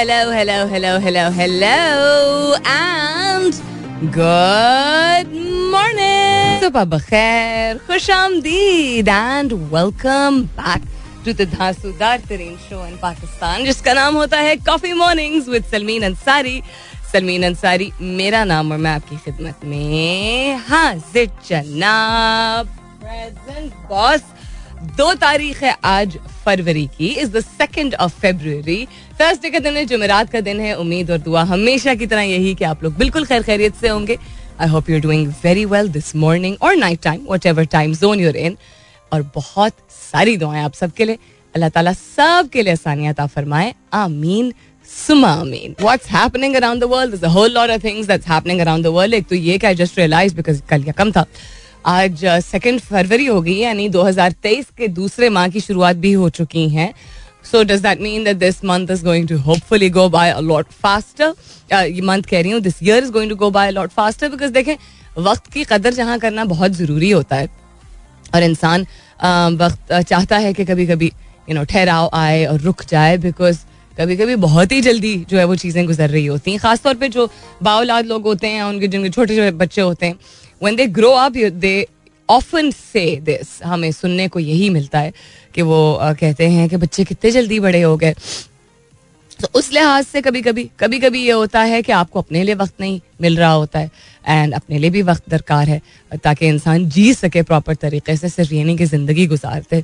hello, hello, hello, hello, hello, and good morning. सुबह बखैर, खुश आमदीद, and welcome back to the धांसूदार तरीन show in Pakistan जिसका नाम होता है coffee mornings with Salmeen Ansari Salmeen Ansari मेरा नाम और मैं आपकी खिदमत में हाजिर जनाब प्रेजेंट बॉस दो तारीख है आज फरवरी की is the second of February Thursday का दिन है, जुमेरात का दिन है, उम्मीद और दुआ हमेशा की तरह यही कि आप लोग बिल्कुल खैर खैरियत से होंगे। I hope you are doing very well this morning और night time whatever time zone you're in और बहुत सारी दुआएँ आप सबके लिए। अल्लाह ताला सब के लिए आसानियात फरमाए। आमीन सुमा आमीन। What's world whole lot of things that's happening around the world एक तो ये कि आई जस्ट रियलाइज़ बिकॉज़ कल या कम था। आज सेकेंड फरवरी हो गई यानी 2023 के दूसरे माह की शुरुआत भी हो चुकी है। So does that mean that this month is going to hopefully go by a lot faster ये मंथ कह रही हूँ this year is going to go by a lot faster because देखें, वक्त की कदर जहाँ करना बहुत ज़रूरी होता है। और इंसान वक्त चाहता है कि कभी कभी यू नो ठहराव आए और रुक जाए बिकॉज़ कभी कभी बहुत ही जल्दी जो है वो चीज़ें गुजर रही होती हैं। खासतौर पे जो बाउलाद लोग होते हैं, उनके जिनके छोटे छोटे बच्चे होते हैं when they grow up they often say this हमें सुनने को यही मिलता है कि वो कहते हैं कि बच्चे कितने जल्दी बड़े हो गए। तो उस लिहाज से कभी कभी कभी कभी ये होता है कि आपको अपने लिए वक्त नहीं मिल रहा होता है एंड अपने लिए भी वक्त दरकार है, ताकि इंसान जी सके प्रॉपर तरीके से सिर्फ़ यानी की ज़िंदगी गुजारते।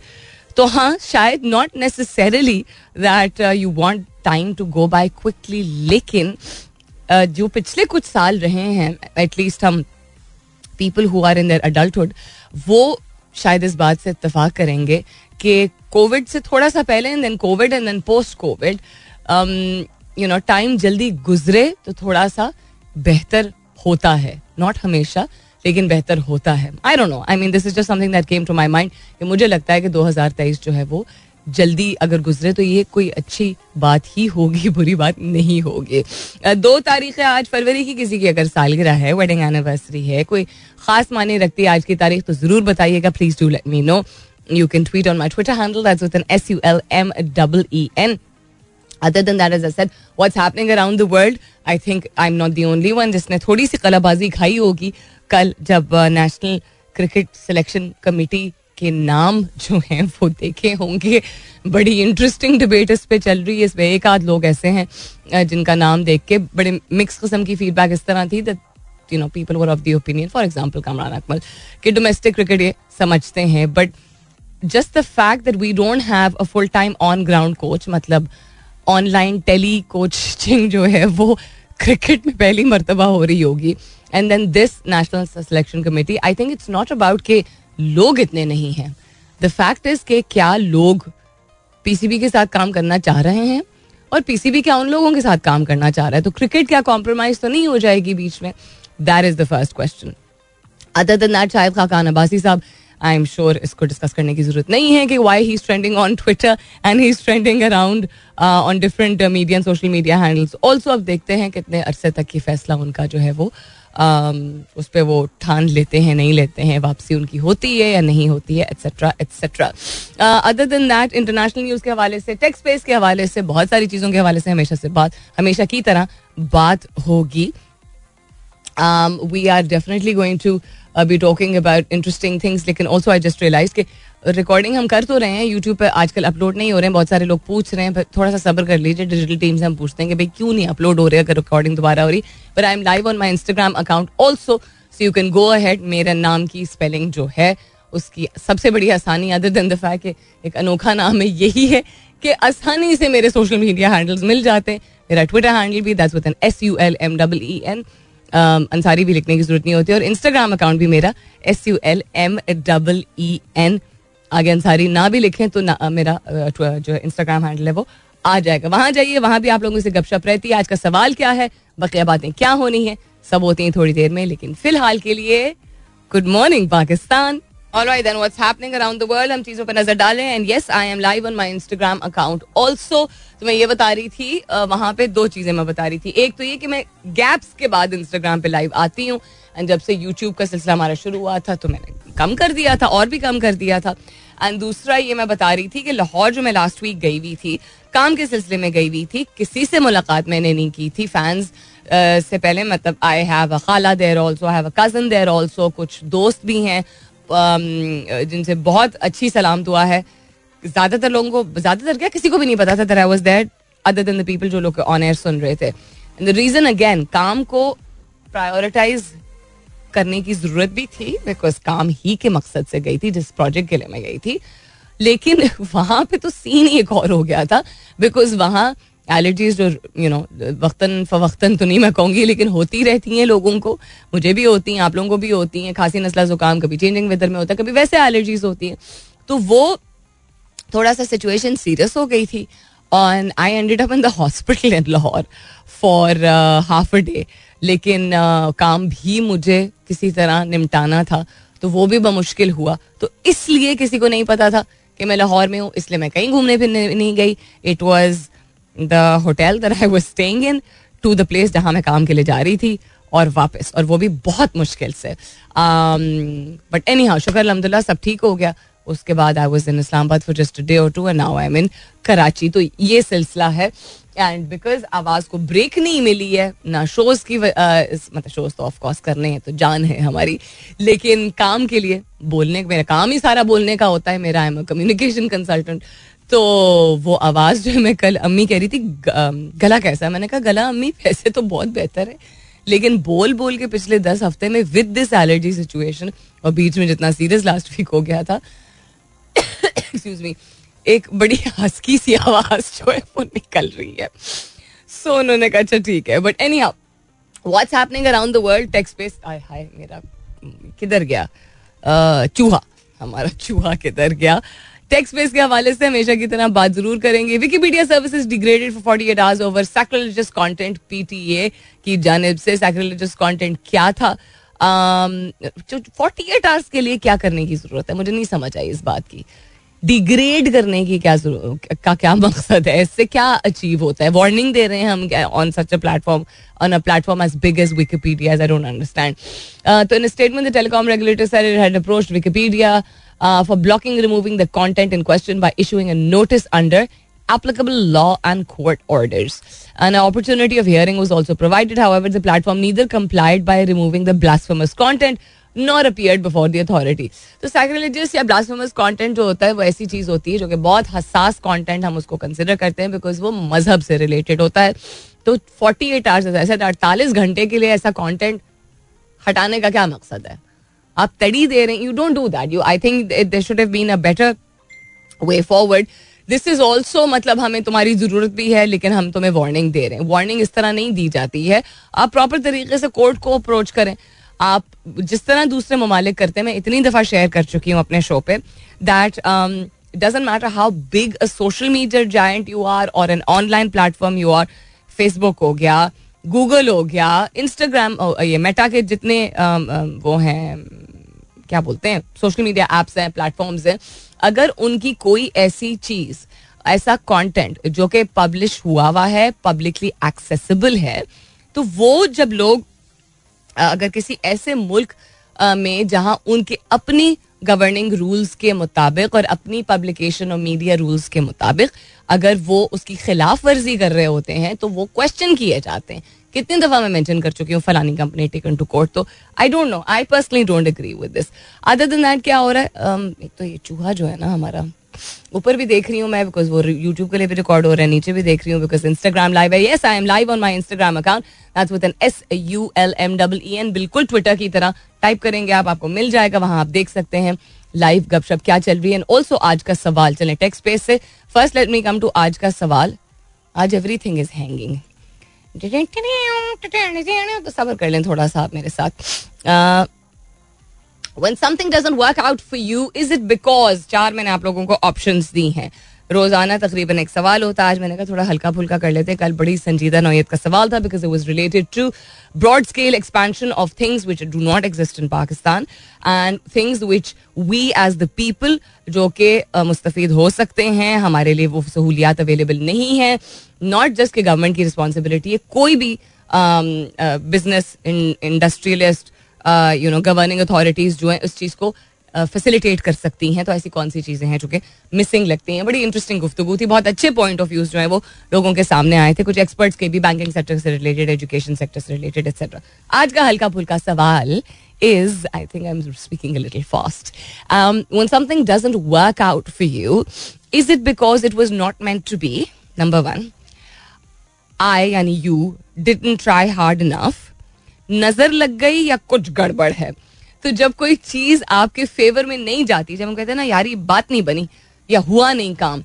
तो हाँ शायद not necessarily that you want time to go by quickly लेकिन जो पिछले कुछ साल रहे हैं एटलीस्ट हम people who are in their adulthood वो शायद इस बात से इतफाक करेंगे कि कोविड से थोड़ा सा पहले and then covid and then post covid you know time जल्दी गुजरे तो थोड़ा सा बेहतर होता है। नॉट हमेशा, लेकिन बेहतर होता है। I don't know I mean this is just something that came to my mind कि मुझे लगता है कि 2023 जो है वो जल्दी अगर गुजरे तो ये कोई अच्छी बात ही होगी, बुरी बात नहीं होगी। दो तारीख आज फरवरी की किसी की अगर सालगिरह है वेडिंग एनिवर्सरी है, कोई खास माने रखती है आज की तारीख तो ज़रूर बताइएगा please do let me know you can tweet on my Twitter handle that's with N S U L M double E N other than that is I said what's happening around the world I think I am not the only one जिसने थोड़ी सी कलाबाजी खाई होगी। कल जब national cricket selection committee के नाम जो हैं वो देखे होंगे। बड़ी इंटरेस्टिंग डिबेट इस पे चल रही है। इसमें एक आध लोग ऐसे हैं जिनका नाम देख के बड़े मिक्स किस्म की फीडबैक इस तरह थी that you know people were of the opinion for example Kamran Akmal कि डोमेस्टिक क्रिकेट ये समझते हैं but just the fact that we don't have a full time on ground coach मतलब ऑनलाइन टेली कोचिंग जो है वो cricket में पहली मरतबा हो रही होगी। And then this national selection committee I think it's not about के लोग इतने नहीं हैं। द फैक्ट इज़ के क्या लोग पीसीबी के साथ काम करना चाह रहे हैं और पीसीबी क्या उन लोगों के साथ काम करना चाह रहा है? तो क्रिकेट क्या कॉम्प्रोमाइज तो नहीं हो जाएगी बीच में? That is the first question other than that शायद खाकान अब्बासी साहब आई एम श्योर इसको डिस्कस करने की ज़रूरत नहीं है कि why he trending on Twitter and he is trending around on different media social media handles also अब देखते हैं कितने अरसे तक की फैसला उनका जो है वो उस पर वो ठान लेते हैं, नहीं लेते हैं, वापसी उनकी होती है या नहीं होती है et cetera et cetera other than that international news के हवाले से टेक्स स्पेस के हवाले से, बहुत सारी चीज़ों के हवाले से हमेशा से बात, हमेशा की तरह बात होगी. We are definitely going to be talking about interesting things लेकिन ऑल्सो आई जस्ट रियलाइज़ के रिकॉर्डिंग हम कर तो रहे हैं यूट्यूब पर आजकल अपलोड नहीं हो रहे हैं, बहुत सारे लोग पूछ रहे हैं थोड़ा सा सब्र कर लीजिए डिजिटल टीम से हम पूछते हैं कि भाई क्यों नहीं अपलोड हो रहे अगर रिकॉर्डिंग दोबारा हो रही। But I am live on my Instagram account also so you can go ahead मेरे नाम की स्पेलिंग जो है, उसकी सबसे बड़ी आसानी अदर दिन दफ़ा के एक अनोखा नाम है, यही है कि आसानी से मेरे सोशल मीडिया हैंडल्स मिल जाते हैं। मेरा ट्विटर हैंडल भी that's with N S U L M double E N Ansari भी लिखने की ज़रूरत नहीं होती और इंस्टाग्राम अकाउंट भी मेरा S U L M double E N आगे अंसारी ना भी लिखें तो ना, मेरा जो इंस्टाग्राम हैंडल है वो आ जाएगा। वहाँ जाइए वहाँ भी आप लोगों से गपशप रहती है। आज का सवाल क्या है? बकिया बातें क्या होनी है? सब होती हैं थोड़ी देर में लेकिन फ़िलहाल के लिए good morning Pakistan. Alright then what's happening around the world? हम चीज़ों पर नज़र डालें and yes I am live on my Instagram account also तो मैं ये बता रही थी वहाँ पे दो चीज़ें मैं बता रही थी। एक तो ये कि मैं गैप्स के बाद इंस्टाग्राम पे लाइव आती हूँ। एंड जब से यूट्यूब का सिलसिला हमारा शुरू हुआ था तो मैंने कम कर दिया था, और भी कम कर दिया था। एंड दूसरा ये मैं बता रही थी कि लाहौर जो मैं लास्ट वीक गई हुई थी, काम के सिलसिले में गई हुई थी, किसी से मुलाकात मैंने नहीं की थी। फैंस से पहले मतलब आई हैव अ खाला there also have a cousin there also कुछ दोस्त भी हैं। जिनसे बहुत अच्छी सलाम दुआ है। ज़्यादातर लोगों को ज़्यादातर क्या? किसी को भी नहीं पता था that I was other than the people जो लोग ऑन एयर सुन रहे थे। एंड द रीजन अगेन काम को प्रायोरिटाइज करने की ज़रूरत भी थी बिकॉज़ काम ही के मकसद से गई थी, जिस प्रोजेक्ट के लिए मैं गई थी। लेकिन वहाँ पे तो सीन एक और हो गया था बिकॉज़ वहाँ एलर्जीज जो यू नो वक्तन फवक्तन तो नहीं मैं कहूँगी लेकिन होती रहती हैं लोगों को। मुझे भी होती हैं आप लोगों को भी होती हैं खांसी नस्ला जुकाम कभी चेंजिंग वेदर में होता है कभी वैसे एलर्जीज होती हैं। तो वो थोड़ा सा सिचुएशन सीरियस हो गई थी और I ended up in the hospital in Lahore for half a day लेकिन uh, काम भी मुझे किसी तरह निपटाना था तो वो भी बमुश्किल हुआ। तो इसलिए किसी को नहीं पता था कि मैं लाहौर में हूँ इसलिए मैं कहीं घूमने फिरने नहीं गई। It was the hotel that I was staying in to the place जहाँ मैं काम के लिए जा रही थी और वापस। और वो भी बहुत मुश्किल से। बट एनी हाउ शुक्र, अलहमदिल्ला, सब ठीक हो गया। उसके बाद I was in Islamabad for just day or two and now I mean Karachi. तो ये सिलसिला है। एंड बिकॉज़ आवाज़ को ब्रेक नहीं मिली है, ना शोज़ की मतलब शोज़ तो ऑफ़ कोर्स करने हैं तो जान है हमारी। लेकिन काम के लिए बोलने, मेरा काम ही सारा बोलने का होता है। मेरा आई एम कम्युनिकेशन कंसल्टेंट तो वो आवाज़ जो मैं कल अम्मी कह रही थी गला कैसा है? मैंने कहा गला अम्मी वैसे तो बहुत बेहतर है। लेकिन बोल बोल के पिछले दस हफ़्ते में विद दिस एलर्जी सिचुएशन और बीच में जितना सीरियस लास्ट वीक हो गया था एक्सक्यूज मी एक बड़ी हस्की सी आवाज़ जो है वो निकल रही है। सो so, उन्होंने कहा अच्छा ठीक है। But anyhow what's happening around the world tech's space hi hi मेरा किधर गया? चूहा हमारा चूहा किधर गया? टेक्स स्पेस के हवाले से हमेशा की तरह बात ज़रूर करेंगे। Wikipedia services degraded for 48 hours over sacrilegious content PTA की जानब से सैक्रिलेजियस कंटेंट क्या था? फोर्टी एट आवर्स के लिए क्या करने की ज़रूरत है? मुझे नहीं समझ आई इस बात की। डिग्रेड करने की क्या का क्या मकसद है? इससे क्या अचीव होता है? वार्निंग दे रहे हैं हम on such a platform on a platform as big as Wikipedia I don't understand तो in statement the telecom regulator said it had approached Uh, blocking removing the content in question by issuing a notice under applicable law and court orders. An opportunity of hearing was also provided. However, the platform neither complied by removing the blasphemous content nor appear before the authority तो sacrilegious या blasphemous content जो होता है वो ऐसी चीज़ होती है जो कि बहुत हसास कंटेंट हम उसको कंसिडर करते हैं बिकॉज़ वो मज़हब से रिलेटेड होता है तो फोर्टी एट आवर्स ऐसे अड़तालीस घंटे के लिए ऐसा कॉन्टेंट हटाने का क्या मकसद है आप तड़ी दे रहे हैं you don't do that you I think they should have been a better way forward this is also मतलब हमें तुम्हारी ज़रूरत भी है लेकिन हम तुम्हें वार्निंग दे रहे हैं। वार्निंग इस तरह नहीं दी जाती है। आप प्रॉपर तरीके से कोर्ट को अप्रोच करें। आप जिस तरह दूसरे ममालिक करते हैं मैं इतनी दफ़ा शेयर कर चुकी हूँ अपने शो पे that doesn't matter how big a social media giant you are or an online platform you are Facebook हो गया गूगल हो गया इंस्टाग्राम ये मेटा के जितने um, um, वो हैं क्या बोलते हैं सोशल मीडिया एप्स हैं प्लेटफॉर्म्स हैं, अगर उनकी कोई ऐसी चीज़, ऐसा कंटेंट जो कि पब्लिश हुआ हुआ है पब्लिकली एक्सेसिबल है तो वो जब लोग अगर किसी ऐसे मुल्क में जहाँ उनके अपनी गवर्निंग रूल्स के मुताबिक और अपनी पब्लिकेशन और मीडिया रूल्स के मुताबिक अगर वो उसकी खिलाफ वर्जी कर रहे होते हैं तो वो क्वेश्चन किए जाते हैं कितनी दफ़ा मैं मेंशन कर चुकी हूँ फलानी कंपनी टेकन टू कोर्ट तो I don't know I personally don't agree with this other than that क्या हो रहा है? Um, एक तो ये चूहा जो है ना हमारा ऊपर भी देख रही हूँ मैं बिकॉज़ वो यूट्यूब के लिए भी रिकॉर्ड हो रहा है नीचे भी देख रही हूँ बिकॉज़ इंस्टाग्राम लाइव है। Yes I am live on my Instagram account with N S U L M double E N बिल्कुल ट्विटर की तरह टाइप करेंगे आप आपको मिल जाएगा वहाँ आप देख सकते हैं लाइव गपशप क्या चल रही है। एंड ऑल्सो आज का सवाल चले टेक्स पेज से। First let me come to आज का सवाल। आज एवरी थिंग इज़ हैंगिंग तो सबर कर लें थोड़ा सा मेरे साथ when something doesn't work out for you is it because चार मैंने आप लोगों को ऑप्शन दी हैं रोज़ाना तकरीबन एक सवाल होता है। आज मैंने कहा थोड़ा हल्का फुल्का कर लेते हैं। कल बड़ी संजीदा नौयत का सवाल था because it was related to broad scale expansion of things which do not exist in Pakistan and things which we as the people जो कि मुस्तफ़ हो सकते हैं, हमारे लिए वो सहूलियात अवेलेबल नहीं है। नॉट जस्ट कि गवर्नमेंट की रिस्पॉन्सिबिलिटी है, कोई भी business industrialist you know governing authorities जो है, उस चीज़ को फैसिलिटेट कर सकती हैं तो ऐसी कौन सी चीज़ें हैं जो कि मिसिंग लगती हैं बड़ी इंटरेस्टिंग गुफ्तु थी बहुत अच्छे पॉइंट ऑफ़ व्यूज़ जो है वो लोगों के सामने आए थे कुछ एक्सपर्ट्स के भी बैंकिंग सेक्टर से रिलेटेड एजुकेशन सेक्टर से रिलेटेड एक्सेट्रा आज का हल्का फुल्का सवाल is I think I'm speaking a little. Um, when something doesn't work out for you, is it because it was not meant to be? Number one. I यानी you didn't try hard enough. नज़र लग गई या कुछ गड़बड़ है तो जब कोई चीज़ आपके फेवर में नहीं जाती जब हम कहते हैं ना यार ये बात नहीं बनी या हुआ नहीं काम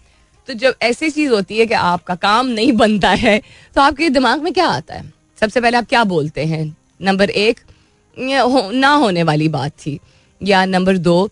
तो जब ऐसी चीज़ होती है कि आपका काम नहीं बनता है तो आपके दिमाग में क्या आता है? सबसे पहले आप क्या बोलते हैं? नंबर एक हो, ना होने वाली बात थी। या नंबर दो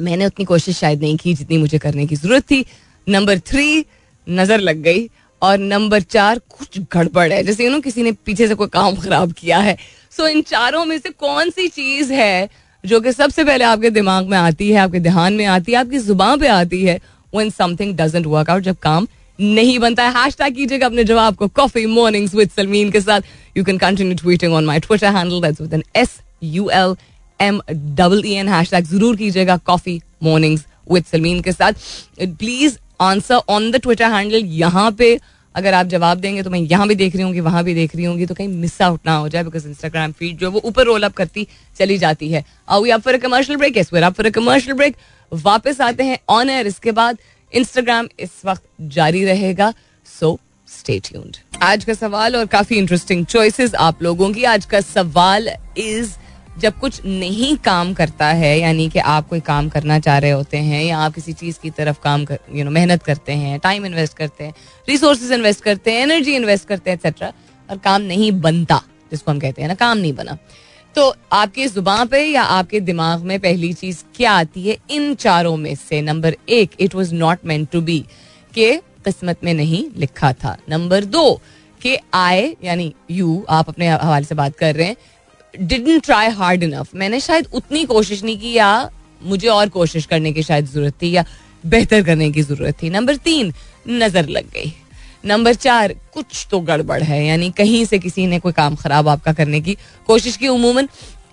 मैंने उतनी कोशिश शायद नहीं की जितनी मुझे करने की ज़रूरत थी। नंबर थ्री नज़र लग गई। और नंबर चार, कुछ गड़बड़ है। जैसे यू नो किसी ने पीछे से कोई काम खराब किया है। सो इन चारों में से कौन सी चीज़ है जो कि सबसे पहले आपके दिमाग में आती है, आपके ध्यान में आती है, आपकी ज़ुबान पे आती है when something doesn't work out जब काम नहीं बनता है। हैश टैग कीजिएगा अपने जवाब को कॉफ़ी मॉर्निंग्स विद सलमीन के साथ। You can continue tweeting on my Twitter handle that's with N S U L M double E N hashtag ज़रूर कीजिएगा कॉफ़ी मॉर्निंग्स विद सलमीन के साथ। Please answer on the Twitter handle यहाँ पे। अगर आप जवाब देंगे तो मैं यहाँ भी देख रही हूँ वहाँ भी देख रही हूँ तो कहीं मिस आउट ना हो जाए बिकॉज़ इंस्टाग्राम फ़ीड जो है वो ऊपर रोल अप करती चली जाती है। We off for commercial break yes we're off for commercial break वापस आते हैं ऑन एयर इसके बाद इंस्टाग्राम इस वक्त जारी रहेगा। सो स्टे ट्यून्ड आज का सवाल और काफ़ी इंटरेस्टिंग चॉइसेस आप लोगों की। आज का सवाल इज़ जब कुछ नहीं काम करता है, यानी कि आप कोई काम करना चाह रहे होते हैं या आप किसी चीज़ की तरफ़ काम कर यू नो मेहनत करते हैं टाइम इन्वेस्ट करते हैं रिसोर्सेज इन्वेस्ट करते हैं एनर्जी इन्वेस्ट करते हैं एक्सेट्रा और काम नहीं बनता, जिसको हम कहते हैं ना, काम नहीं बना। तो आपकी ज़ुबान पे या आपके दिमाग में पहली चीज़ क्या आती है? इन चारों में से नंबर एक it was not meant to be के किस्मत में नहीं लिखा था। नंबर दो, के आए यानी यू आप अपने हवाले से बात कर रहे हैं डिडंट ट्राई हार्ड इनफ मैंने शायद उतनी कोशिश नहीं की या मुझे और कोशिश करने की शायद ज़रूरत थी या बेहतर करने की ज़रूरत थी। नंबर तीन, नज़र लग गई। नंबर चार, कुछ तो गड़बड़ है, यानी कहीं से किसी ने कोई काम खराब आपका करने की कोशिश की। उमूमन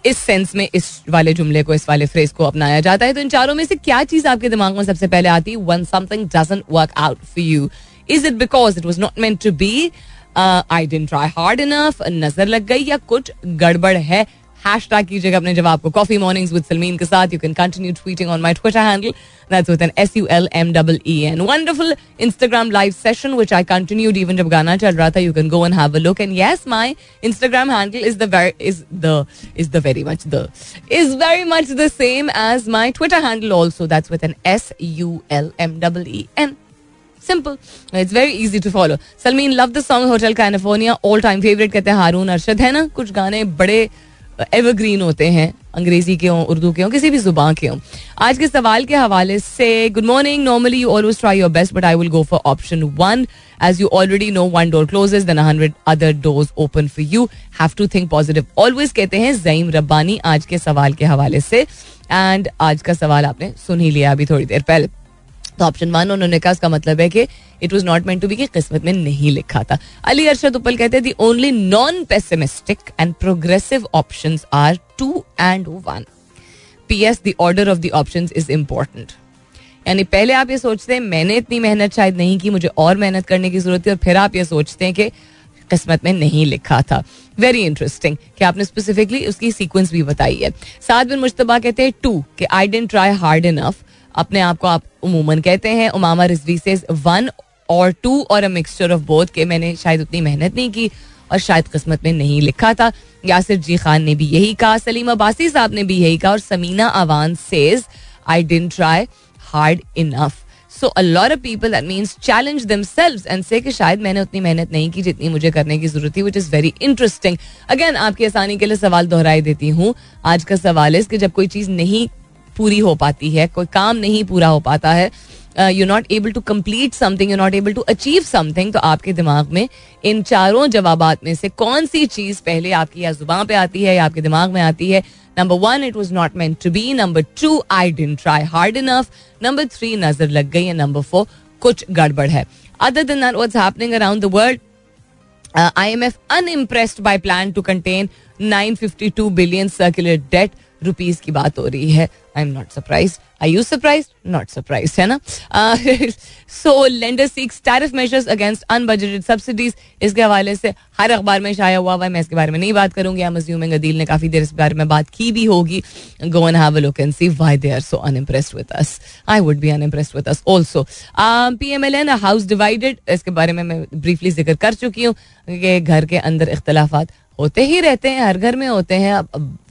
इस सेंस में इस वाले जुमले को, इस वाले फ्रेज को अपनाया जाता है। तो इन चारों में से क्या चीज़ आपके दिमाग में सबसे पहले आती? है when something doesn't work out for you is it because it was not meant to be I didn't try hard enough नज़र लग गई या कुछ गड़बड़ है? हैश टैग कीजिएगा अपने जवाब को। कॉफ़ी मॉर्निंग्स विद सलमीन के साथ you can continue tweeting on my Twitter handle that's with N S U L M double E N wonderful Instagram live session which I continued even जब गाना चल रहा था you can go and have a look and yes my Instagram handle is the is the is the very much the is very much the same as my Twitter handle also that's with N S U L M double E N simple it's very easy to follow Salmeen love the song hotel California all time favourite कहते हैं हारून अरशद है ना? कुछ गाने बड़े evergreen होते हैं, अंग्रेज़ी के हों, उर्दू के हों, किसी भी ज़ुबान के हों। आज के सवाल के हवाले से good morning normally you always try your best but I will go for option one as you already know one door closes then hundred other doors open for you have to think positive always कहते हैं जईम रब्बानी आज के सवाल के हवाले से। And आज का सवाल आपने सुन ही लिया अभी थोड़ी देर पहले। तो ऑप्शन वन उन्होंने कहा, इसका मतलब है कि it was not meant to be कि किस्मत में नहीं लिखा था। अली अरशद उपल कहते हैं the only non pessimistic and progressive option are two and one P S the order of the option is important यानी पहले आप ये सोचते हैं, मैंने इतनी मेहनत शायद नहीं की, मुझे और मेहनत करने की ज़रूरत है और फिर आप ये सोचते हैं कि किस्मत में नहीं लिखा था। वेरी इंटरेस्टिंग कि आपने स्पेसिफिकली उसकी सीक्वेंस भी बताई है। साथ बिन मुश्तबा कहते हैं टू कि I didn't try hard enough अपने आप को आप उमूमन कहते हैं। उमामा रिजवी से वन और टू और अ मिक्सचर ऑफ़ बोथ के मैंने शायद उतनी मेहनत नहीं की और शायद किस्मत में नहीं लिखा था। यासिर जी खान ने भी यही कहा, सलीम अब्बासी साहब ने भी यही कहा और Samina Awan says I didn't try hard enough so a lot of people that means challenge themselves and say कि शायद मैंने उतनी मेहनत नहीं की जितनी मुझे करने की ज़रूरत थी which is very interesting again आपकी आसानी के लिए सवाल दोहराई देती हूँ। आज का सवाल है कि जब कोई चीज़ नहीं पूरी हो पाती है, कोई काम नहीं पूरा हो पाता है you not able to complete something you not able to achieve something तो आपके दिमाग में इन चारों जवाब में से कौन सी चीज़ पहले आपकी या ज़ुबान पे आती है या आपके दिमाग में आती है? Number one it was not meant to be number two I didn't try hard enough number three नज़र लग गई है नंबर फोर कुछ गड़बड़ है other than what's happening around the world IMF unimpressed by plan to contain 952 billion circular debt. Rupees की बात हो रही है। I am not surprise I you surprise not surprise है ना? So lender seeks tariff measures against unbudgeted subsidies इसके हवाले से हर अखबार में शाया हुआ हुआ मैं इसके बारे में नहीं बात करूँगी। आई एम अदील ने काफ़ी देर इस बारे में बात की भी होगी। Go and have look and see why they are so unimpressed with us I would be unimpressed with us also PMLN house divided इसके बारे में मैं ब्रीफली ज़िक्र कर चुकी हूँ कि घर के अंदर इख्तलाफात होते ही रहते हैं, हर घर में होते हैं।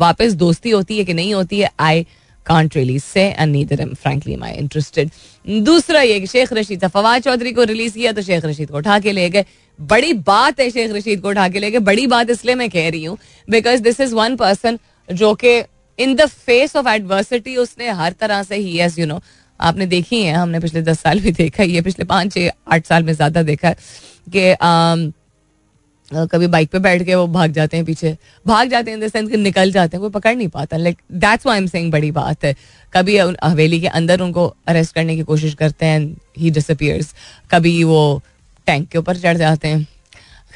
वापस दोस्ती होती है कि नहीं होती है I can't release say neither am frankly my interested दूसरा ये शेख रशीद फवाद चौधरी को रिलीज़ किया तो शेख रशीद को उठा के ले गए। बड़ी बात है शेख रशीद को उठा के ले गए। बड़ी बात इसलिए मैं कह रही हूँ because this is one person जो कि in the face of adversity उसने हर तरह से ही यू नो आपने देखी है, हमने पिछले दस साल भी देखा ये पिछले पाँच छः आठ साल में ज़्यादा देखा है कि कभी बाइक पे बैठ के वो भाग जाते हैं पीछे। भाग जाते हैं इन द सेंस निकल जाते हैं, कोई पकड़ नहीं पाता। Like that's why am saying बड़ी बात है। कभी हवेली के अंदर उनको अरेस्ट करने की कोशिश करते हैं ही डिसअपियर्स कभी वो टैंक के ऊपर चढ़ जाते हैं।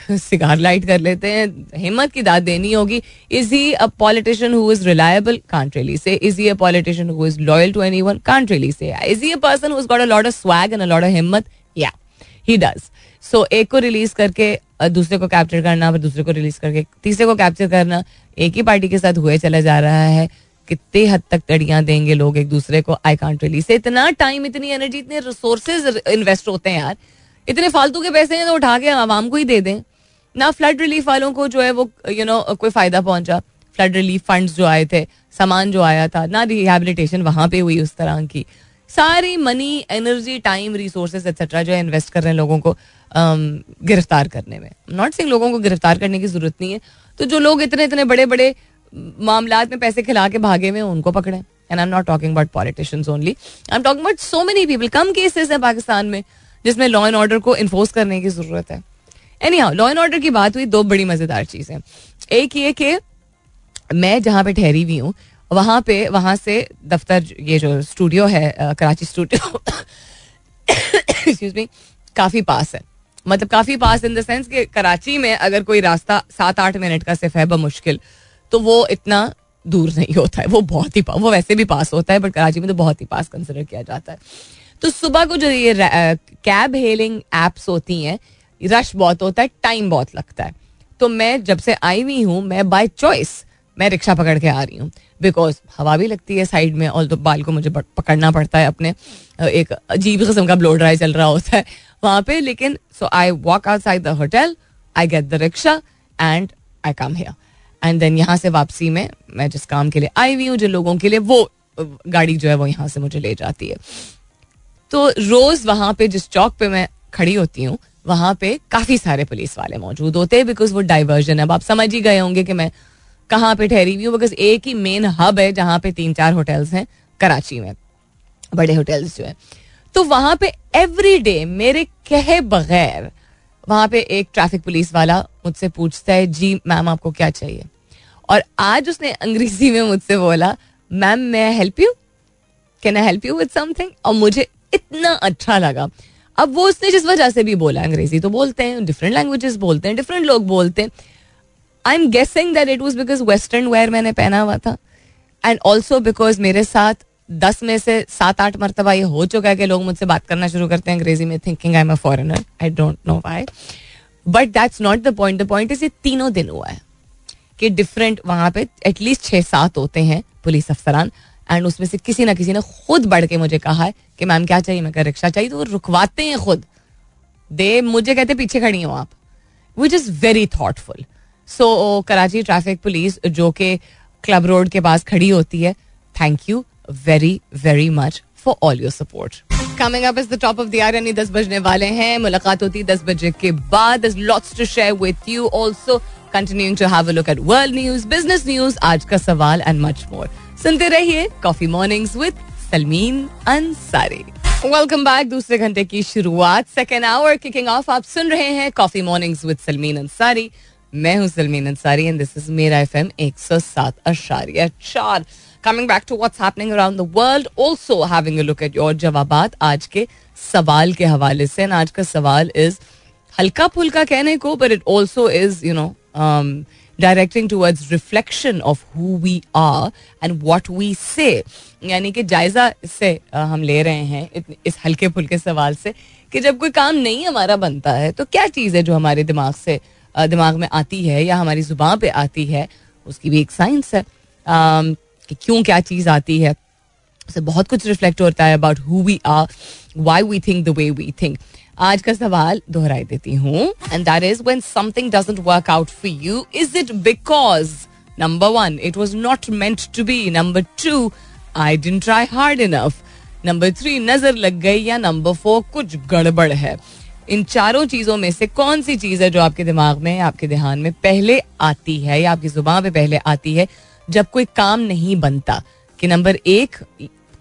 सिगार लाइट कर लेते हैं। हिम्मत की दाद देनी होगी। Is he a politician who is reliable can't really say is he a politician who is loyal to anyone can't really say is he a person who has got a lot of swag and a lot of हिम्मत या he does so एक को release करके दूसरे को capture करना, फिर दूसरे को रिलीज़ करके, तीसरे को कैप्चर करना, एक ही पार्टी के साथ हुए चला जा रहा है। कितने हद तक तड़ियाँ देंगे लोग एक दूसरे को? आई कांट रिलीज़ इतना टाइम इतनी एनर्जी इतने रिसोर्सेज इन्वेस्ट होते हैं यार। इतने फालतू के पैसे हैं तो उठा के आवाम को ही दे दें। ना फ्लड रिलीफ वालों को जो है वो यू नो कोई फ़ायदा पहुँचा। फ्लड रिलीफ फंड्स जो आए थे, सामान जो आया था, ना रिहेबिलिटेशन वहाँ पे हुई उस तरह की। सारी money energy time resources etcetera जो है इन्वेस्ट कर रहे हैं लोगों को गिरफ़्तार करने में। नॉट सिंग लोगों को गिरफ़्तार करने की ज़रूरत नहीं है। तो जो लोग इतने इतने बड़े बड़े मामला में पैसे खिला के भागे हुए उनको पकड़े। And I am not talking about politicians only I am talking about so many people come cases हैं पाकिस्तान में, जिसमें लॉ एंड ऑर्डर को इन्फोर्स करने की ज़रूरत है। Anyhow law and order की बात हुई, दो बड़ी मज़ेदार चीज़ें। एक ये कि मैं जहाँ पे ठहरी हुई हूँ वहाँ पे, वहाँ से दफ्तर, ये जो स्टूडियो है कराची स्टूडियो एक्सक्यूज मी काफ़ी पास है। मतलब काफ़ी पास इन द सेंस कि कराची में अगर कोई रास्ता सात आठ मिनट का सिर्फ़ है मुश्किल तो वो इतना दूर नहीं होता है। वो बहुत ही वो वैसे भी पास होता है बट कराची में तो बहुत ही पास कंसिडर किया जाता है। तो सुबह को जो ये कैब हेलिंग एप्स होती हैं रश बहुत होता है टाइम बहुत लगता है। तो मैं जब से आई हुई हूँ, मैं बाय चॉइस मैं रिक्शा पकड़ के आ रही हूँ। बिकॉज़ हवा भी लगती है साइड में और तो बाल को मुझे पकड़ना पड़ता है अपने एक अजीब किस्म का ब्लो ड्राई चल रहा होता है वहाँ पे, लेकिन so I walk outside the hotel I get the rickshaw and I come here and then यहाँ से वापसी में मैं जिस काम के लिए आई हुई हूँ, जिन लोगों के लिए वो गाड़ी जो है वो यहाँ से मुझे ले जाती है। तो रोज वहाँ पे जिस चौक पे मैं खड़ी होती हूँ, वहाँ पे काफ़ी सारे पुलिस वाले मौजूद होते हैं बिकॉज़ वो डाइवर्जन है। अब आप समझ ही गए होंगे कि मैं कहाँ पे ठहरी हुई बिकॉज़ एक ही मेन हब है जहाँ पे तीन चार होटल्स हैं, कराची में, बड़े होटल्स जो है। तो वहाँ पे एवरी डे मेरे कहे बगैर, वहाँ पे एक ट्रैफ़िक पुलिस वाला मुझसे पूछता है, जी मैम आपको क्या चाहिए? और आज उसने अंग्रेज़ी में मुझसे बोला मैम मैं help you can I help you with something और मुझे इतना अच्छा लगा। अब वो उसने जिस वजह से भी बोला अंग्रेज़ी तो बोलते हैं डिफरेंट लैंग्वेजेस बोलते हैं डिफरेंट लोग बोलते हैं। I am guessing that it was because western wear मैंने पहना हुआ था। एंड ऑल्सो बिकॉज़ मेरे साथ दस में से सात, आठ मरतबा ये हो चुका है कि लोग मुझसे बात करना शुरू करते हैं अंग्रेज़ी में thinking I am a foreigner I don't know why but that's not the point the point is ये तीनों दिन हुआ है कि डिफरेंट वहाँ पे एटलीस्ट छः, सात होते हैं पुलिस अफसरान। एंड उसमें से किसी ना किसी ने खुद बढ़ के मुझे कहा है कि मैम क्या चाहिए, मैं क्या रिक्शा चाहिए? तो वो रुकवाते हैं खुद। दे मुझे कहते पीछे खड़ी हो आप। Which is very thoughtful so Karachi traffic police जो कि क्लब रोड के पास खड़ी होती है thank you very very much for all your support coming up is the top of the hour यानी दस बजने वाले हैं। मुलाकात होती है दस बजे के बाद। Lots to share with you also continuing to have a look at world news business news आज का सवाल एंड मच मोर सुनते रहिए coffee mornings with Salmeen Ansari welcome back दूसरे घंटे की शुरुआत सेकेंड आवर किकिंग ऑफ़ आप सुन रहे हैं coffee mornings with Salmeen Ansari मैं हूँ Salmeen Ansari and this is Mera FM एक सौ सात अशारिया चार। Coming back to what's happening around the world also having a look at your जवाबात आज के सवाल के हवाले से। एंड आज का सवाल इज़ हल्का फुल्का कहने को but it also is you know directing towards reflection of who we are and what we say यानी कि जायजा इससे हम ले रहे हैं इस हल्के फुल्के सवाल से कि जब कोई काम नहीं हमारा बनता है तो क्या चीज़ है जो हमारे दिमाग से दिमाग में आती है या हमारी ज़ुबान पे आती है, उसकी भी एक साइंस है कि क्यों क्या चीज़ आती है। उससे बहुत कुछ रिफ्लेक्ट होता है about who we are why we think the way we think आज का सवाल दोहराई देती हूँ and that is when something doesn't work out for you is it because number one it was not meant to be number two I didn't try hard enough number three नज़र लग गई या नंबर फोर कुछ गड़बड़ है। इन चारों चीज़ों में से कौन सी चीज़ है जो आपके दिमाग में, आपके ध्यान में पहले आती है या आपकी ज़ुबान पे पहले आती है जब कोई काम नहीं बनता? कि नंबर एक,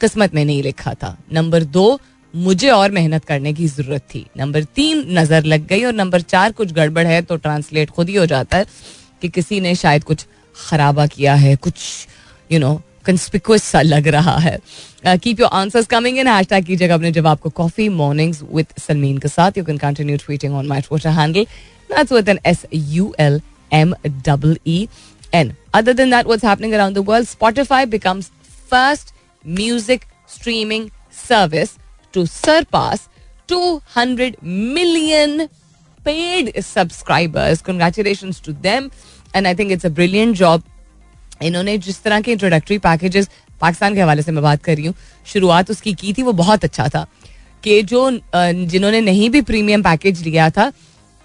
किस्मत में नहीं लिखा था। नंबर दो, मुझे और मेहनत करने की ज़रूरत थी। नंबर तीन, नज़र लग गई और नंबर चार, कुछ गड़बड़ है तो ट्रांसलेट खुद ही हो जाता है कि किसी ने शायद कुछ खराबा किया है, कुछ यू you नो कंस्पिकुअस सा लग रहा है keep your answers coming in hashtag कीजिएगा अपने जवाब को कॉफ़ी मॉर्निंग्स विद सलमीन के साथ you can continue tweeting on my Twitter handle that's with an S U L M double E N other than that what's happening around the world Spotify becomes first music streaming service to surpass 200 million paid subscribers. Congratulations to them. And I think it's a brilliant job. इन्होंने जिस तरह के introductory packages Pakistan के हवाले से मैं बात कर रही हूँ, शुरुआत उसकी की थी, वो बहुत अच्छा था कि जो जिन्होंने नहीं भी प्रीमियम पैकेज लिया था,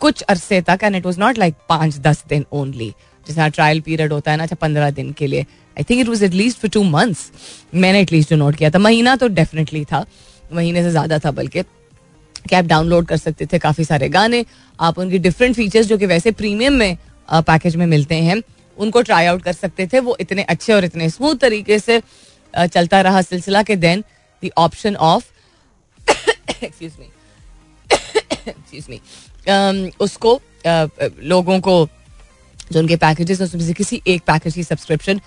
कुछ अरसे तक and it was not like पाँच दस दिन ओनली जैसा ट्रायल पीरियड होता है ना अच्छा पंद्रह दिन के लिए। I think it was at least for two months मैंने एटलीस्ट जो नोट किया था। महीना तो डेफिनेटली था, महीने से ज़्यादा था बल्कि, कि आप डाउनलोड कर सकते थे काफ़ी सारे गाने, आप उनकी डिफरेंट फीचर्स जो कि वैसे प्रीमियम में पैकेज में मिलते हैं उनको ट्राई आउट कर सकते थे। वो इतने अच्छे और इतने स्मूथ तरीके से चलता रहा सिलसिला के then the option of excuse me excuse me उसको लोगों को जो उनके पैकेजेस उसमें से किसी एक पैकेज की सब्सक्रिप्शन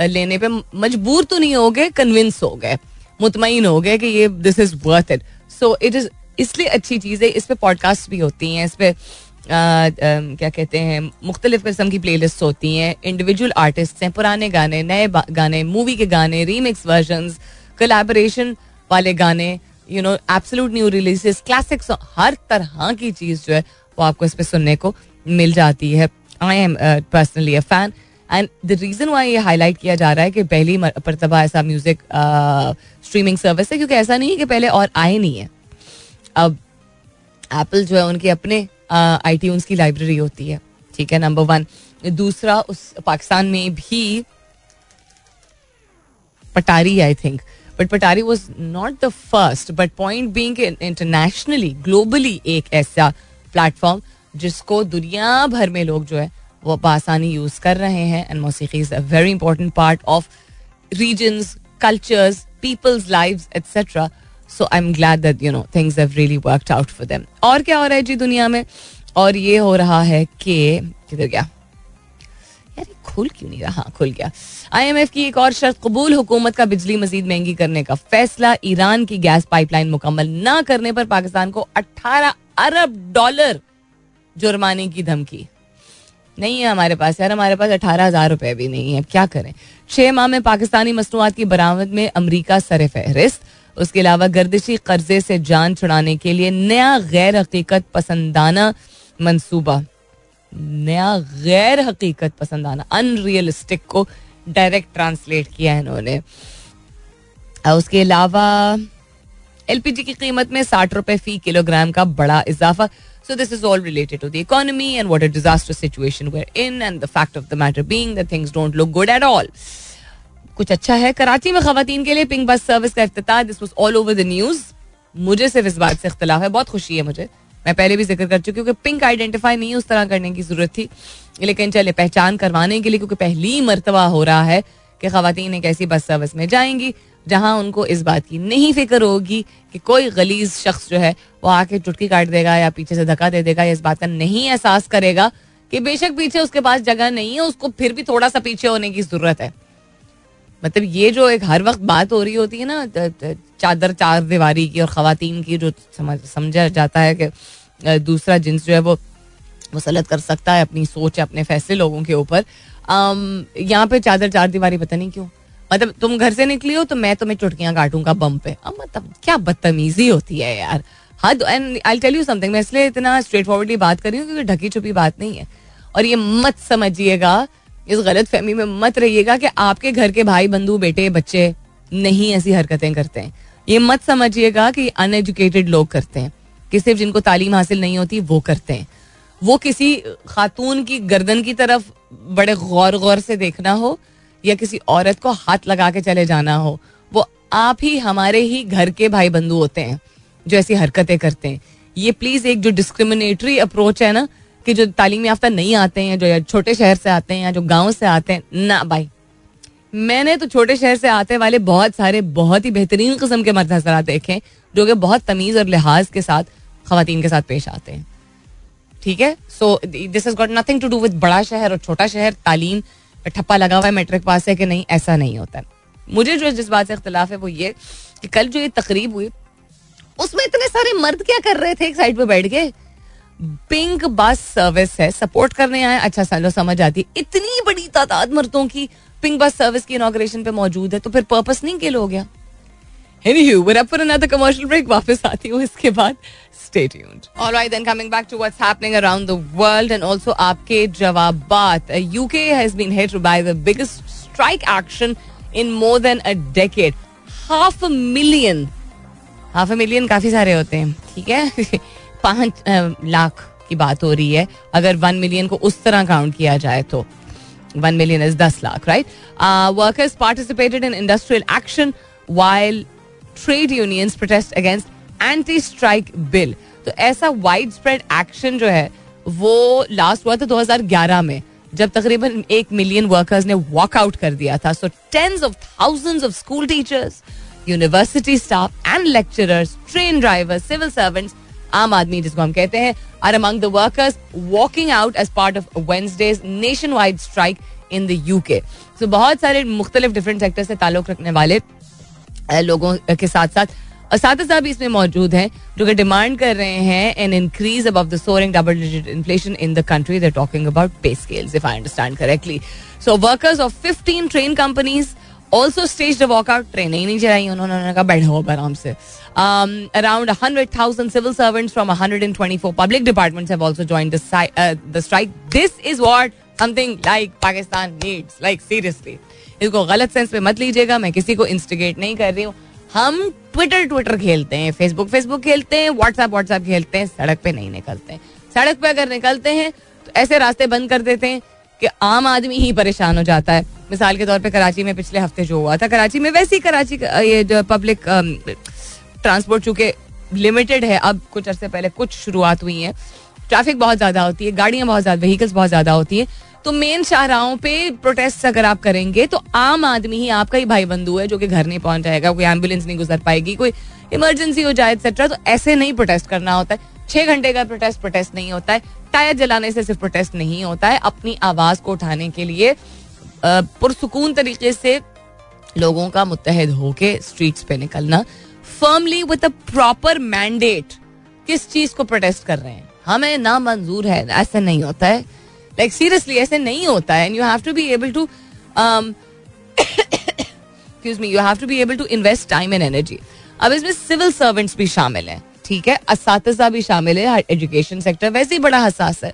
लेने पे मजबूर तो नहीं हो गए कन्विंस हो गए मुतमिन हो गए कि ये this is worth it so it is इसलिए अच्छी चीज़ है इस पर पॉडकास्ट भी होती हैं, इस पर क्या कहते हैं, मुख्तलिफ़ किस्म की प्ले लिस्ट होती हैं। इंडिविजुअल आर्टिस्ट हैं, पुराने गाने, नए गाने मूवी के गाने रीमिक्स वर्जन कोलेबोरेशन वाले गाने you know absolute new releases classics हर तरह की चीज़ जो है, वो आपको इस पर सुनने को मिल जाती है। I am personally a fan and the reason why ये हाईलाइट किया जा रहा है कि पहली मरतबा ऐसा म्यूज़िक स्ट्रीमिंग सर्विस है, क्योंकि ऐसा नहीं है कि पहले और आए नहीं है। अब एप्पल जो है, उनके अपने आई टी की लाइब्रेरी होती है, ठीक है नंबर वन दूसरा उस पाकिस्तान में भी Patari I think but Patari was not the first but point being internationally globally एक ऐसा प्लेटफॉर्म जिसको दुनिया भर में लोग जो है, वो बसानी यूज़ कर रहे हैं. And मौसीकी is a very important part of regions cultures peoples lives etcetera so I am glad that you know things have really worked out for them और क्या हो रहा है जी दुनिया में? और ये हो रहा है कि किधर गया? यार खुल क्यों नहीं रहा? हाँ, खुल गया। आईएमएफ की एक और शर्त कबूल हुकूमत का बिजली मजीद महँगी करने का फैसला। ईरान की गैस पाइपलाइन मुकम्मल ना करने पर पाकिस्तान को 18 अरब डॉलर जुर्माने की धमकी। नहीं है हमारे पास यार हमारे पास अठारह हज़ार रुपए भी नहीं है। क्या करें? छह माह में पाकिस्तानी मसनूआत की बरामद में अमरीका सर फहरिस्त उसके अलावा गर्दिशी कर्जे से जान छुड़ाने के लिए नया गैर हकीकत पसंदाना मंसूबा नया गैर हकीकत पसंदाना अनरियलिस्टिक को डायरेक्ट ट्रांसलेट किया है इन्होंने उसके अलावा एलपीजी की कीमत में साठ रुपए फ़ी किलोग्राम का बड़ा इजाफा So this is all related to the economy and what a disastrous situation we're in and the fact of the matter being that things don't look good at all. कुछ अच्छा है। कराची में खातन के लिए पिंक बस सर्विस का अफ्ताह this was all over the news मुझे सिर्फ़ इस बात से इख्तलाफ है, बहुत खुशी है मुझे। मैं पहले भी ज़िक्र कर चुकी हूँ कि पिंक आइडेंटिफाई नहीं, उस तरह करने की ज़रूरत थी। लेकिन चले पहचान करवाने के लिए, क्योंकि पहली मरतबा हो रहा है कि खातन एक ऐसी बस सर्विस में जाएँगी, जहाँ उनको इस बात की नहीं फ़िक्र होगी कि कोई गलीज शख्स जो है, वो आके चुटकी काट देगा या पीछे से धक्का दे देगा, या इस बात का नहीं एहसास करेगा कि बेशक पीछे उसके पास जगह नहीं है, उसको फिर भी थोड़ा सा पीछे होने की ज़रूरत है। मतलब ये जो एक हर वक्त बात हो रही होती है ना चादर, चार दीवारी की और खातन की जो समझ, समझा जाता है कि दूसरा जिन्स जो है वो मुसलत कर सकता है अपनी सोच अपने फैसले लोगों के ऊपर। यहाँ पे चादर, चार दीवारी पता नहीं क्यों। मतलब तुम घर से निकली हो तो मैं तुम्हें चुटकियाँ काटूँगा बम पे। अब मतलब क्या बदतमीजी होती है यार। हद and I tell you something मैं इसलिए इतना स्ट्रेट फॉरवर्डली बात कर रही हूँ क्योंकि ढकी छुपी बात नहीं है। और ये मत समझिएगा इस गलत फहमी में मत रहिएगा कि आपके घर के भाई, बंधु, बेटे, बच्चे नहीं ऐसी हरकतें करते हैं। ये मत समझिएगा कि अनएजुकेटेड लोग करते हैं। कि सिर्फ़ जिनको तालीम हासिल नहीं होती, वो करते हैं। वो किसी खातून की, गर्दन की तरफ़ बड़े गौर गौर से देखना हो या किसी औरत को हाथ लगा के चले जाना हो, वो आप ही हमारे ही घर के भाई बंधु होते हैं, जो ऐसी हरकतें करते हैं। ये प्लीज़ एक जो डिस्क्रिमिनेटरी अप्रोच है ना कि जो तालीम याफ्ता नहीं आते हैं, जो छोटे शहर से आते हैं या जो गाँव से आते हैं, ना भाई। मैंने तो छोटे शहर से आते वाले बहुत सारे बहुत ही बेहतरीन किस्म के मर्द हजरा देखे, जो कि बहुत तमीज और लिहाज के साथ खातन के साथ पेश आते हैं। ठीक है? So this is got nothing to do with बड़ा शहर और छोटा शहर, तालीम, ठप्पा लगा हुआ है, मेट्रिक पास है कि नहीं, ऐसा नहीं होता। मुझे जो जिस बात से इख्तलाफ है वो ये कि कल जो ये तकरीब हुई, उसमें इतने सारे मर्द क्या कर रहे थे एक साइड पे बैठ के? बिंग बस सर्विस है सपोर्ट करने आए अच्छा सालों समझ आती। है इतनी बड़ी तादाद मर्दों की पिंक बस सर्विस की इनोग्रेशन पे मौजूद है तो फिर पर्पस नहीं किल हो गया। कमर्शियल ब्रेक वापस आती हूँ इसके बाद। काफ़ी सारे होते हैं, ठीक है? पाँच लाख की बात हो रही है। अगर वन मिलियन को उस तरह काउंट किया जाए तो। वन मिलियन इज़ दस lakh right workers participated in industrial action while trade unions protest against anti strike bill तो ऐसा वाइड स्प्रेड एक्शन जो है, वो लास्ट हुआ था 2011 में, जब तकरीबन एक मिलियन वर्कर्स ने वॉकआउट कर दिया था। So tens of thousands of school teachers university staff and lecturers train drivers civil servants आम आदमी जिसको हम कहते हैं are among the workers walking out as part of Wednesday's nationwide strike in the UK so बहुत सारे मुख्तलिफ़ different sector से ताल्लुक रखने वाले लोगों के साथ साथ भी इसमें मौजूद हैं, जो कि डिमांड कर रहे हैं an increase above the soaring double digit inflation in the country they talking about pay scales if I understand correctly so workers of 15 train companies also stage walkout train ही नहीं चलाई उन्होंने कहा, बैठे आराम से। Around hundred thousand civil servants from hundred and twenty four public departments have the strike this is what something like Pakistan needs like seriously इसको गलत sense पे मत लीजिएगा, मैं किसी को इंस्टिगेट नहीं कर रही हूँ। हम ट्विटर ट्विटर खेलते हैं फेसबुक फेसबुक खेलते हैं व्हाट्सएप व्हाट्सएप खेलते हैं, सड़क पे नहीं निकलते। सड़क पे अगर निकलते हैं तो ऐसे रास्ते बंद कर देते हैं। कि आम आदमी ही परेशान हो जाता है। मिसाल के तौर पे कराची में पिछले हफ़्ते जो हुआ था, कराची में वैसे ही कराची ये जो पब्लिक ट्रांसपोर्ट चूँकि लिमिटेड है, अब कुछ अरसे पहले कुछ शुरुआत हुई है। ट्रैफ़िक बहुत ज़्यादा होती है, गाड़ियाँ बहुत ज़्यादा व्हीकल्स बहुत ज़्यादा होती है। तो मेन शाहराहों पे प्रोटेस्ट अगर आप करेंगे तो आम आदमी ही आपका ही भाई बंधु है, जो कि घर नहीं पहुँच जाएगा, कोई एंबुलेंस नहीं गुजर पाएगी, कोई इमरजेंसी हो जाए एक्सेट्रा तो ऐसे नहीं प्रोटेस्ट करना होता है। छह घंटे का प्रोटेस्ट प्रोटेस्ट नहीं होता है। टायर जलाने से सिर्फ़ प्रोटेस्ट नहीं होता है। अपनी आवाज़ को उठाने के लिए पुरसकून तरीके से लोगों का मुतहद होके स्ट्रीट्स पे निकलना। Firmly with a proper mandate किस चीज़ को प्रोटेस्ट कर रहे हैं? हमें ना मंजूर है ऐसा नहीं होता है। लाइक like, सीरियसली ऐसे नहीं होता है। And you have to be able to excuse me you have to be able to invest time and energy अब इसमें सिविल सर्वेंट्स भी शामिल हैं। ठीक है, इस भी शामिल है एजुकेशन सेक्टर वैसे ही बड़ा हसास है।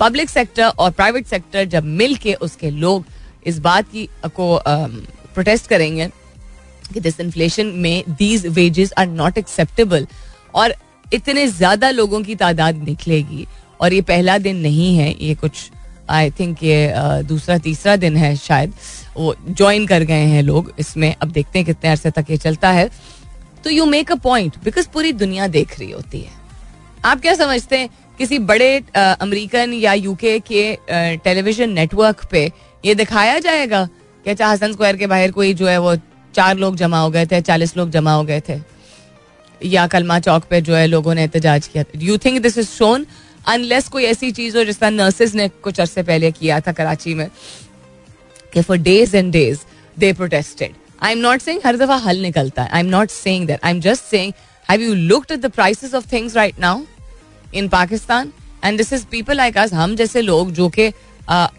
पब्लिक सेक्टर और प्राइवेट सेक्टर जब मिल के उसके लोग इस बात की को प्रोटेस्ट करेंगे कि दिस इन्फ्लेशन में these wages are not acceptable और इतने ज़्यादा लोगों की तादाद निकलेगी और ये पहला दिन नहीं है, ये कुछ आई थिंक ये दूसरा, तीसरा दिन है शायद, वो ज्वाइन कर गए हैं लोग इसमें। अब देखते हैं कितने अरसे तक ये चलता है। तो you make a point because पूरी दुनिया देख रही होती है। आप क्या समझते हैं, किसी बड़े अमेरिकन या यूके के टेलीविज़न नेटवर्क पे ये दिखाया जाएगा कि अच्छा हसन स्क्वायर के बाहर कोई जो है वो चार लोग जमा हो गए थे, चालीस लोग जमा हो गए थे, या कलमा चौक पे जो है लोगों ने एहतजाज किया। You think this is shown unless कोई ऐसी चीज़ हो जिस तरह नर्सेज ने कुछ अरसे पहले किया था कराची में, कि for days and days they protested I am not saying हर दफ़ा हल निकलता है. I am not saying that I am just saying have you looked at the prices of things right now in Pakistan and this is people like us हम जैसे लोग जो कि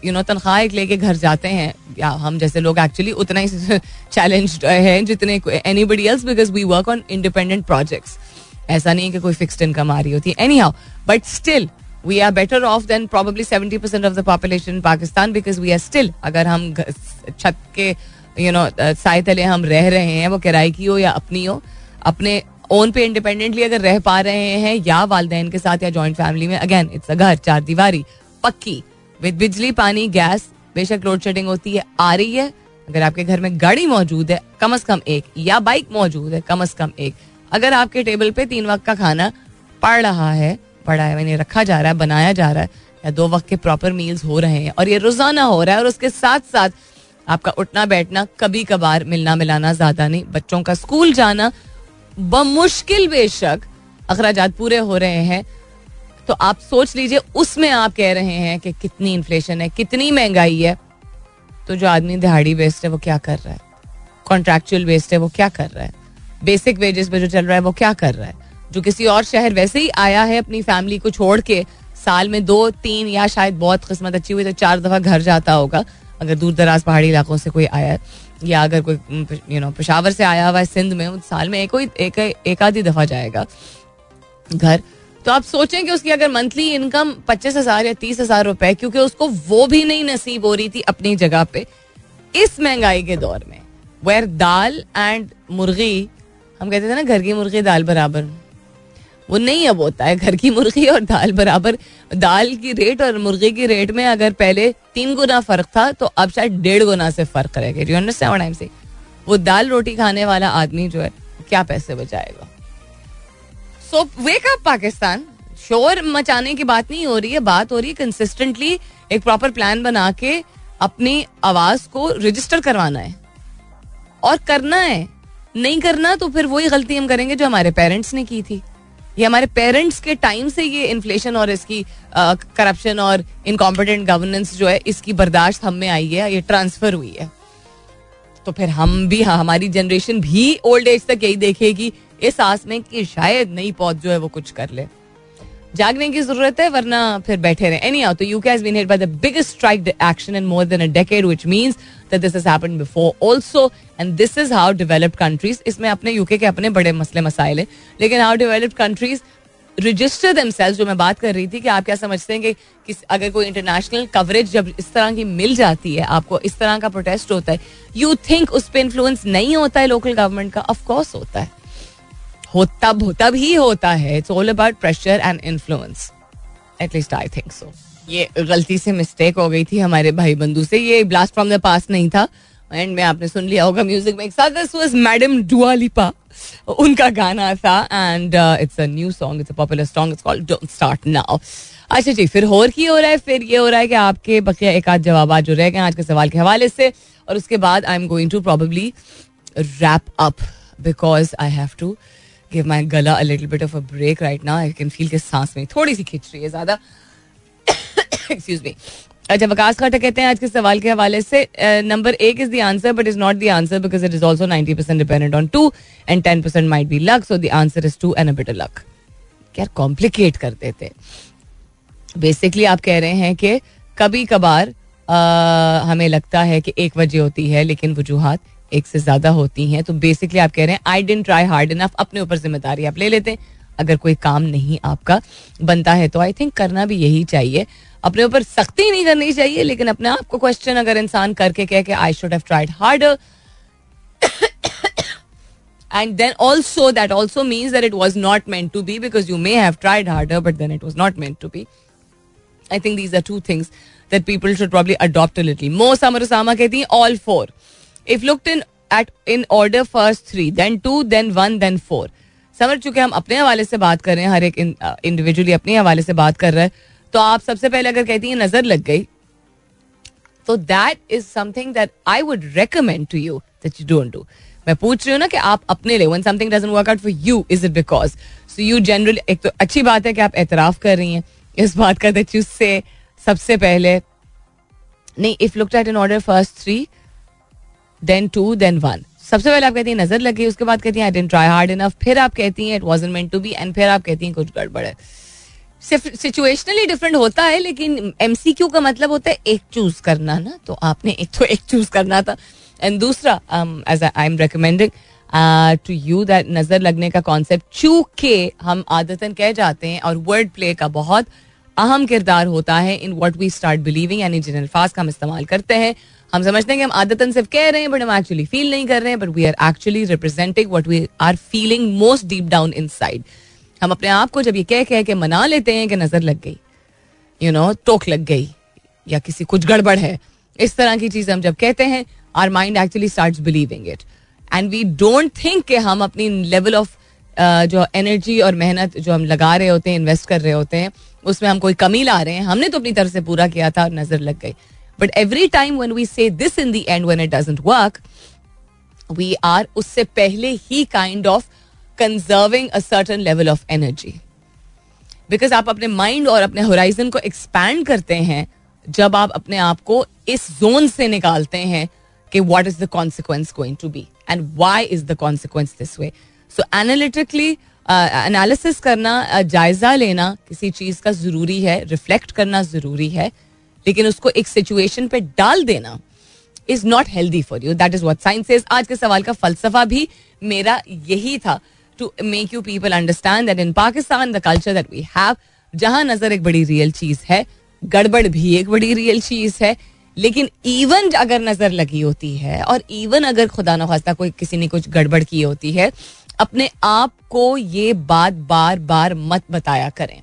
you know तनख्वाह एक लेके घर जाते हैं, या हम जैसे लोग एक्चुअली उतना ही चैलेंज है जितने anybody else because we work on independent projects ऐसा नहीं है कि कोई फिक्सड इनकम आ रही होती है. Anyhow but still we are better off than probably seventy percent of the population in Pakistan because we are still अगर हम छत के यू नो साय तले हम रह रहे हैं, वो किराए की हो या अपनी हो, अपने ओन पे इंडिपेंडेंटली अगर रह पा रहे हैं या वालदेन के साथ या जॉइंट फैमिली में अगेन इट्स अ घर, चार दीवारी, पक्की। विद बिजली, पानी गैस बेशक लोड शेडिंग होती है, आ रही है, अगर आपके घर में गाड़ी मौजूद है, कम अज कम एक, या बाइक मौजूद है, कम अज कम एक, अगर आपके टेबल पे तीन वक्त का खाना पड़ रहा है, पड़ा है मैंने रखा जा रहा है, बनाया जा रहा है, या दो वक्त के प्रॉपर मील्स हो रहे हैं, और ये रोज़ाना हो रहा है, और उसके साथ साथ आपका उठना बैठना कभी कभार मिलना मिलाना ज़्यादा नहीं, बच्चों का स्कूल जाना बमुश्किल बेशक अखराज पूरे हो रहे हैं। तो आप सोच लीजिए, उसमें आप कह रहे हैं कि कितनी इन्फ्लेशन है, कितनी महँगाई है। तो जो आदमी दिहाड़ी बेस्ड है, वो क्या कर रहा है? कॉन्ट्रेक्चुअल बेस्ड है, वो क्या कर रहा है? बेसिक वेजेस पे जो चल रहा है, वो क्या कर रहा है? जो किसी और शहर वैसे ही आया है अपनी फैमिली को छोड़ के, साल में दो, तीन या शायद बहुत किस्मत अच्छी हुई तो चार दफ़ा घर जाता होगा। अगर दूर दराज पहाड़ी इलाकों से कोई आया या अगर कोई यू नो पेशावर से आया हुआ है सिंध में उस साल में एक एक, एक आधी दफ़ा जाएगा घर। तो आप सोचें कि उसकी अगर मंथली इनकम पच्चीस हज़ार या तीस हज़ार रुपए क्योंकि उसको वो भी नहीं नसीब हो रही थी अपनी जगह पे इस महँगाई के दौर में। वेर दाल एंड मुर्गी हम कहते थे ना घर की मुर्गी दाल बराबर। वो नहीं अब होता है। घर की मुर्गी और दाल बराबर। दाल की रेट और मुर्गी की रेट में अगर पहले तीन गुना फ़र्क था तो अब शायद डेढ़ गुना से फ़र्क करेगा। वो दाल रोटी खाने वाला आदमी जो है, क्या पैसे बचाएगा? So wake up Pakistan. शोर मचाने की बात नहीं हो रही है। बात हो रही है कंसिस्टेंटली एक प्रॉपर प्लान बना के अपनी आवाज़ को रजिस्टर करवाना है। और करना है। नहीं करना तो फिर वही गलती हम करेंगे जो हमारे पेरेंट्स ने की थी। ये हमारे पेरेंट्स के टाइम से ये इन्फ्लेशन और इसकी करप्शन और इनकॉम्पिटेंट गवर्नेंस जो है, इसकी बर्दाश्त हम में आई है, ये ट्रांसफ़र हुई है। तो फिर हम भी हाँ हमारी जनरेशन भी ओल्ड एज तक यही देखेगी, इस आस में कि शायद नई पौध जो है वो कुछ कर ले। जागने की ज़रूरत है, वरना फिर बैठे रहे। एनी आउ तो UK has been hit by the biggest strike action in more than a decade which means that this has happened before also and this is how developed countries इसमें अपने यूके के अपने बड़े मसले मसाइल हैं, लेकिन how developed countries register themselves जो मैं बात कर रही थी कि आप क्या समझते हैं कि अगर कोई इंटरनेशनल कवरेज जब इस तरह की मिल जाती है, आपको इस तरह का प्रोटेस्ट होता है यू थिंक उस पर इन्फ्लुएंस नहीं होता है लोकल गवर्नमेंट का? ऑफकोर्स होता है। हो तब तब ही होता है. It's all about pressure and influence at least I think so ये गलती से मिस्टेक हो गई थी हमारे भाई बंधु से. ये ब्लास्ट फ्रॉम द पास नहीं था. एंड में, आपने सुन लिया होगा म्यूज़िक में एक साथ. दिस वाज मैडम डुआलिपा उनका गाना था. And it's a new song it's a popular song it's called don't start now अच्छा जी, फिर और की हो रहा है? फिर ये हो रहा है कि आपके बकिया एक आध जवाब जो रह गए आज के सवाल के हवाले से. और उसके बाद I am going to probably wrap up because I have to give my गला a little bit of a break right now I can feel के सांस में थोड़ी सी खिंच रही है ज़्यादा। एक्सक्यूज मी अच्छा वकास खाटा कहते हैं, आज के सवाल के हवाले से नंबर एक is the answer but is not the answer because it is also ninety percent dependent on two and ten percent might be luck so the answer is two and a luck क्या complicate कर देते basically आप कह रहे हैं कि कभी कभार हमें लगता है कि एक वजह होती है, लेकिन वजूहत एक से ज़्यादा होती हैं तो बेसिकली आप कह रहे हैं I didn't try hard enough अपने ऊपर ज़िम्मेदारी आप ले लेते हैं अगर कोई काम नहीं आपका बनता है तो आई थिंक करना भी यही चाहिए अपने ऊपर सख्ती नहीं करनी चाहिए लेकिन अपने आप को क्वेश्चन अगर इंसान करके कह के I should have tried harder and then also that also means that it was not meant to be because you may have tried harder but then it was not meant to be i think these are two things that people should probably adopt a little more samar usama हैं all four if looked in at, in order first three, then two, then one, then four. समझ चुके हम अपने हवाले से बात कर रहे हैं, हर एक इंडिविजुअली अपने हवाले से बात कर रहे हैं। तो आप सबसे पहले अगर कहती हैं, नज़र लग गई तो that is something that I would recommend to you that you don't do मैं पूछ रही हूँ ना कि आप अपने लिए when something doesn't work out for you is it because so you generally एक तो अच्छी बात है कि आप एतराफ कर रही हैं इस बात का दैट यू से सबसे पहले, नहीं if looked at in order first three then two then one सबसे पहले आप कहती हैं, नज़र लगी, उसके बाद कहती हैं I didn't try hard enough फिर आप कहती हैं it wasn't meant to be and फिर आप कहती हैं, कुछ गड़बड़ है. सिचुएशनली डिफरेंट होता है, लेकिन एमसीक्यू का मतलब होता है एक चूज़ करना ना तो आपने एक तो एक चूज़ करना था। एंड दूसरा as I am recommending to you that नज़र लगने का कॉन्सेप्ट चूँकि हम आदतन कह जाते हैं और वर्ड प्ले का बहुत अहम किरदार होता है in what we start believing यानी जिन अल्फाज का हम इस्तेमाल करते हैं हम समझते हैं कि हम आदतन सिर्फ़ कह रहे हैं बट हम एक्चुअली फील नहीं कर रहे हैं but we are actually representing what we are feeling most deep down in हम अपने आप को जब ये कह कह के मना लेते हैं कि नज़र लग गई यू नो टोक लग गई, या किसी कुछ गड़बड़ है, इस तरह की चीज़ हम जब कहते हैं our mind actually start believing it and we don't think कि हम अपनी लेवल ऑफ़ जो एनर्जी और मेहनत जो हम लगा रहे होते हैं इन्वेस्ट कर रहे होते हैं, उसमें हम कोई कमी ला रहे हैं। हमने तो अपनी तरफ़ से पूरा किया था और नज़र लग गई। But every time when we say this in the end when it doesn't work we are उससे पहले ही kind of conserving a certain level of energy because आप अपने माइंड और अपने होराइजन को एक्सपैंड करते हैं जब आप अपने आप को इस जोन से निकालते हैं कि what is the consequence going to be and why is the consequence this way so analytically analysis करना uh, जायजा लेना किसी चीज़ का ज़रूरी है रिफ्लेक्ट करना ज़रूरी है लेकिन उसको एक सिचुएशन पे डाल देना is not healthy for you that is what science आज के सवाल का फलसफा भी मेरा यही था to make you people understand that in Pakistan the culture that we have जहाँ नज़र एक बड़ी रियल चीज़ है, गड़बड़ भी एक बड़ी रियल चीज़ है, लेकिन इवन अगर नज़र लगी होती है और इवन अगर खुदा न खास्ता कोई किसी ने कुछ गड़बड़ की होती है, अपने आप को ये बात बार बार मत बताया करें।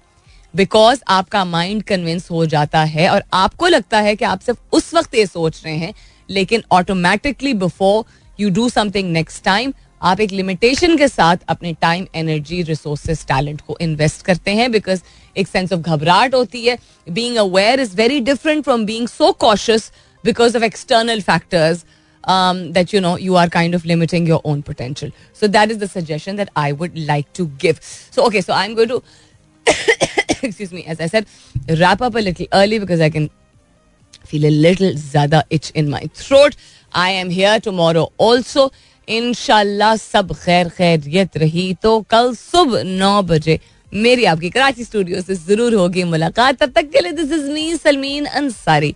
बिकॉज़ आपका माइंड कन्विंस हो जाता है और आपको लगता है कि आप सिर्फ़ उस वक्त ये सोच रहे हैं लेकिन automatically before you do something next time आप एक लिमिटेशन के साथ अपने टाइम एनर्जी रिसोर्सेज टैलेंट को इन्वेस्ट करते हैं बिकॉज़ एक सेंस ऑफ़ घबराहट होती है being aware is very different from being so cautious because of external factors um, that you know you are kind of limiting your own potential. So that is the suggestion that I would like to give. So okay, so I'm going to excuse me, as I said, wrap up a little early because I can feel a little zada itch in my throat. I am here tomorrow also. इनशाला सब खैर खैरियत रही तो कल सुबह नौ बजे मेरी आपकी कराची स्टूडियो से ज़रूर होगी मुलाकात तब तक के लिए this is me Salmeen Ansari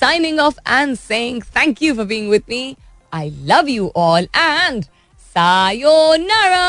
signing off and saying thank you for being with me I love you all and sayonara